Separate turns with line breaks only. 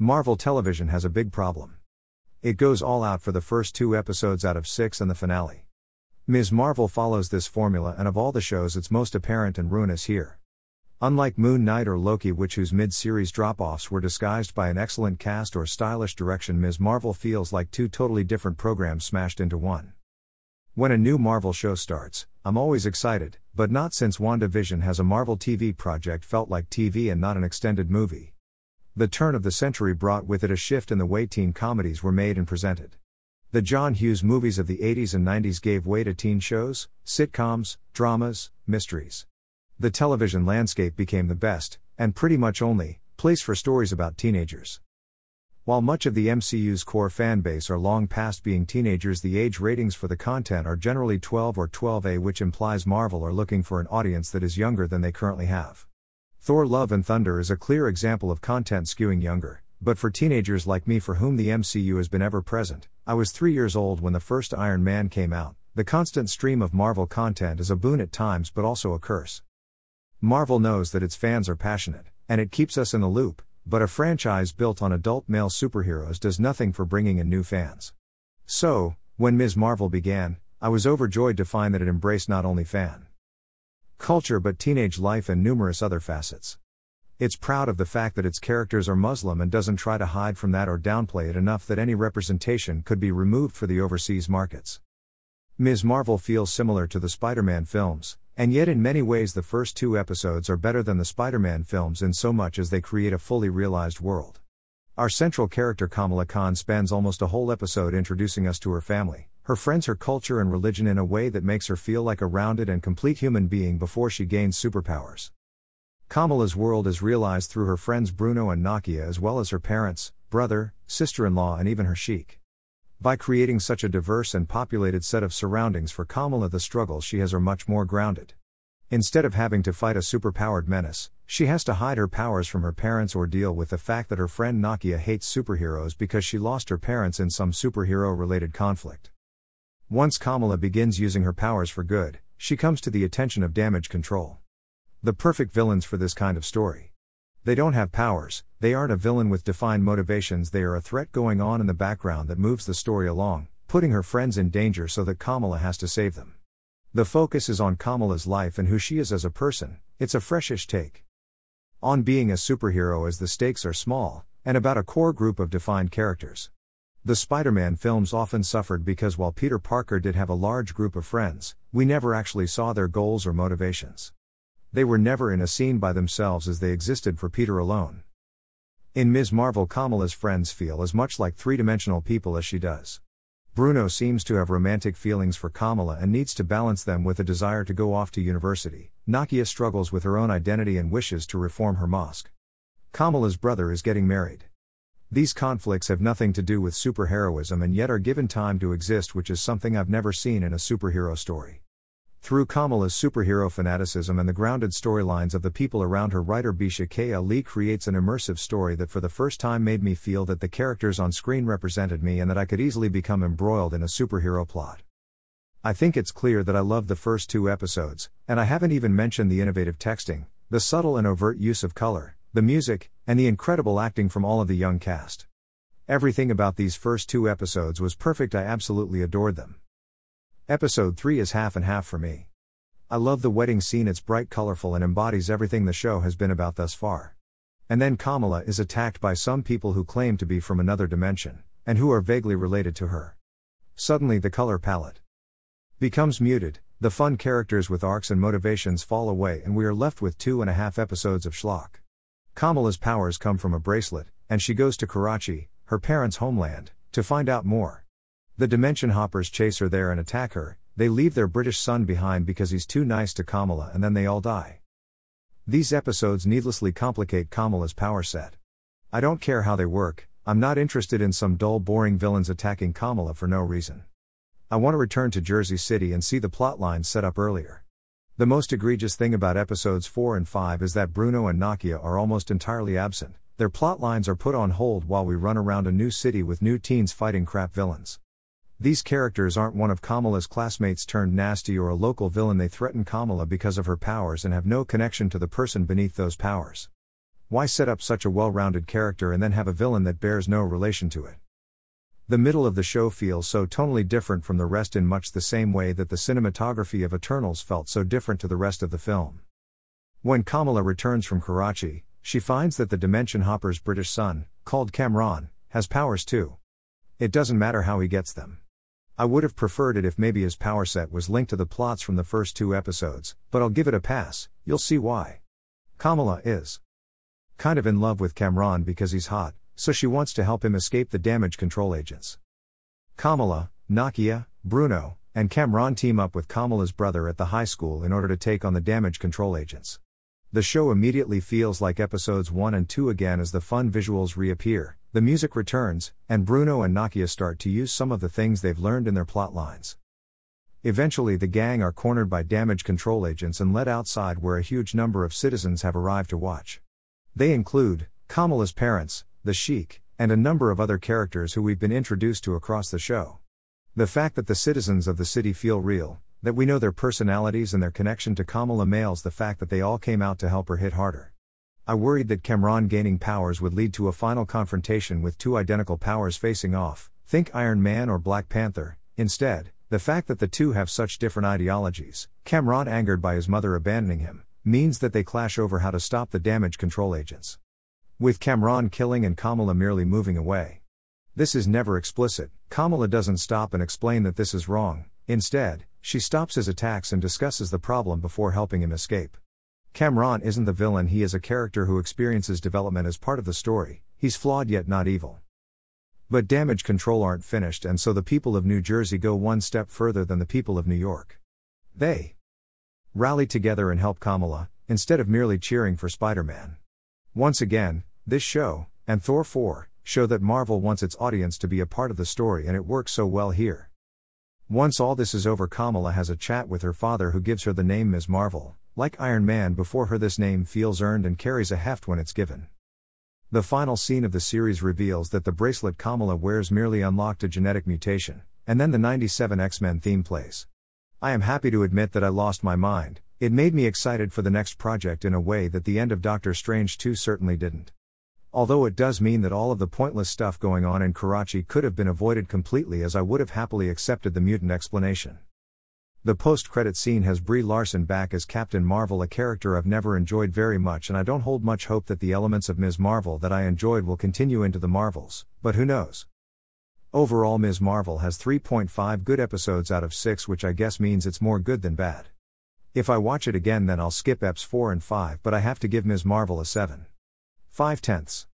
Marvel Television has a big problem. It goes all out for the first two episodes out of six and the finale. Ms. Marvel follows this formula, and of all the shows, it's most apparent and ruinous here. Unlike Moon Knight or Loki, which whose mid series drop offs were disguised by an excellent cast or stylish direction, Ms. Marvel feels like two totally different programs smashed into one. When a new Marvel show starts, I'm always excited, but not since WandaVision has a Marvel TV project felt like TV and not an extended movie. The turn of the century brought with it a shift in the way teen comedies were made and presented. The John Hughes movies of the 80s and 90s gave way to teen shows, sitcoms, dramas, mysteries. The television landscape became the best, and pretty much only, place for stories about teenagers. While much of the MCU's core fan base are long past being teenagers, the age ratings for the content are generally 12 or 12A, which implies Marvel are looking for an audience that is younger than they currently have. Thor Love and Thunder is a clear example of content skewing younger, but for teenagers like me for whom the MCU has been ever present, I was three years old when the first Iron Man came out. The constant stream of Marvel content is a boon at times but also a curse. Marvel knows that its fans are passionate, and it keeps us in the loop, but a franchise built on adult male superheroes does nothing for bringing in new fans. So, when Ms. Marvel began, I was overjoyed to find that it embraced not only fan culture but teenage life and numerous other facets. It's proud of the fact that its characters are Muslim and doesn't try to hide from that or downplay it enough that any representation could be removed for the overseas markets. Ms. Marvel feels similar to the Spider Man films, and yet, in many ways, the first two episodes are better than the Spider Man films in so much as they create a fully realized world. Our central character Kamala Khan spends almost a whole episode introducing us to her family, her friends, her culture, and religion in a way that makes her feel like a rounded and complete human being before she gains superpowers. Kamala's world is realized through her friends Bruno and Nakia, as well as her parents, brother, sister in law, and even her sheik. By creating such a diverse and populated set of surroundings for Kamala, the struggles she has are much more grounded. Instead of having to fight a superpowered menace, she has to hide her powers from her parents or deal with the fact that her friend Nakia hates superheroes because she lost her parents in some superhero related conflict. Once Kamala begins using her powers for good, she comes to the attention of damage control. The perfect villains for this kind of story. They don't have powers, they aren't a villain with defined motivations, they are a threat going on in the background that moves the story along, putting her friends in danger so that Kamala has to save them. The focus is on Kamala's life and who she is as a person, it's a freshish take. On being a superhero as the stakes are small, and about a core group of defined characters. The Spider Man films often suffered because while Peter Parker did have a large group of friends, we never actually saw their goals or motivations. They were never in a scene by themselves as they existed for Peter alone. In Ms. Marvel, Kamala's friends feel as much like three dimensional people as she does. Bruno seems to have romantic feelings for Kamala and needs to balance them with a desire to go off to university. Nakia struggles with her own identity and wishes to reform her mosque. Kamala's brother is getting married. These conflicts have nothing to do with superheroism and yet are given time to exist, which is something I've never seen in a superhero story. Through Kamala's superhero fanaticism and the grounded storylines of the people around her, writer Bisha K. Ali creates an immersive story that for the first time made me feel that the characters on screen represented me and that I could easily become embroiled in a superhero plot. I think it's clear that I loved the first two episodes, and I haven't even mentioned the innovative texting, the subtle and overt use of color, the music, and the incredible acting from all of the young cast. Everything about these first two episodes was perfect, I absolutely adored them. Episode 3 is half and half for me. I love the wedding scene, it's bright, colorful, and embodies everything the show has been about thus far. And then Kamala is attacked by some people who claim to be from another dimension, and who are vaguely related to her. Suddenly, the color palette becomes muted, the fun characters with arcs and motivations fall away, and we are left with two and a half episodes of schlock. Kamala's powers come from a bracelet, and she goes to Karachi, her parents' homeland, to find out more. The Dimension Hoppers chase her there and attack her, they leave their British son behind because he's too nice to Kamala and then they all die. These episodes needlessly complicate Kamala's power set. I don't care how they work, I'm not interested in some dull, boring villains attacking Kamala for no reason. I want to return to Jersey City and see the plot set up earlier. The most egregious thing about episodes 4 and 5 is that Bruno and Nakia are almost entirely absent, their plot lines are put on hold while we run around a new city with new teens fighting crap villains. These characters aren't one of Kamala's classmates turned nasty or a local villain, they threaten Kamala because of her powers and have no connection to the person beneath those powers. Why set up such a well rounded character and then have a villain that bears no relation to it? The middle of the show feels so tonally different from the rest in much the same way that the cinematography of Eternals felt so different to the rest of the film. When Kamala returns from Karachi, she finds that the Dimension Hopper's British son, called Kamran, has powers too. It doesn't matter how he gets them. I would have preferred it if maybe his power set was linked to the plots from the first two episodes, but I'll give it a pass, you'll see why. Kamala is kind of in love with Kamran because he's hot, so she wants to help him escape the damage control agents. Kamala, Nakia, Bruno, and Kamran team up with Kamala's brother at the high school in order to take on the damage control agents. The show immediately feels like episodes 1 and 2 again as the fun visuals reappear, the music returns, and Bruno and Nakia start to use some of the things they've learned in their plot lines. Eventually, the gang are cornered by damage control agents and led outside where a huge number of citizens have arrived to watch. They include Kamala's parents, the Sheik, and a number of other characters who we've been introduced to across the show. The fact that the citizens of the city feel real, that we know their personalities and their connection to Kamala males the fact that they all came out to help her hit harder. I worried that Kamran gaining powers would lead to a final confrontation with two identical powers facing off, think Iron Man or Black Panther, instead, the fact that the two have such different ideologies, Kamran angered by his mother abandoning him, means that they clash over how to stop the damage control agents. With Kamran killing and Kamala merely moving away. This is never explicit, Kamala doesn't stop and explain that this is wrong, instead, she stops his attacks and discusses the problem before helping him escape. Kamran isn't the villain, he is a character who experiences development as part of the story, he's flawed yet not evil. But damage control aren't finished, and so the people of New Jersey go one step further than the people of New York. They rally together and help Kamala, instead of merely cheering for Spider Man. Once again, this show, and Thor 4, show that Marvel wants its audience to be a part of the story and it works so well here. Once all this is over, Kamala has a chat with her father who gives her the name Ms. Marvel. Like Iron Man before her, this name feels earned and carries a heft when it's given. The final scene of the series reveals that the bracelet Kamala wears merely unlocked a genetic mutation, and then the 97 X Men theme plays. I am happy to admit that I lost my mind, it made me excited for the next project in a way that the end of Doctor Strange 2 certainly didn't. Although it does mean that all of the pointless stuff going on in Karachi could have been avoided completely as I would have happily accepted the mutant explanation. The post credit scene has Brie Larson back as Captain Marvel, a character I've never enjoyed very much, and I don't hold much hope that the elements of Ms. Marvel that I enjoyed will continue into the Marvels, but who knows? Overall, Ms. Marvel has 3.5 good episodes out of 6, which I guess means it's more good than bad. If I watch it again, then I'll skip EPs 4 and 5, but I have to give Ms. Marvel a 7. 5 tenths.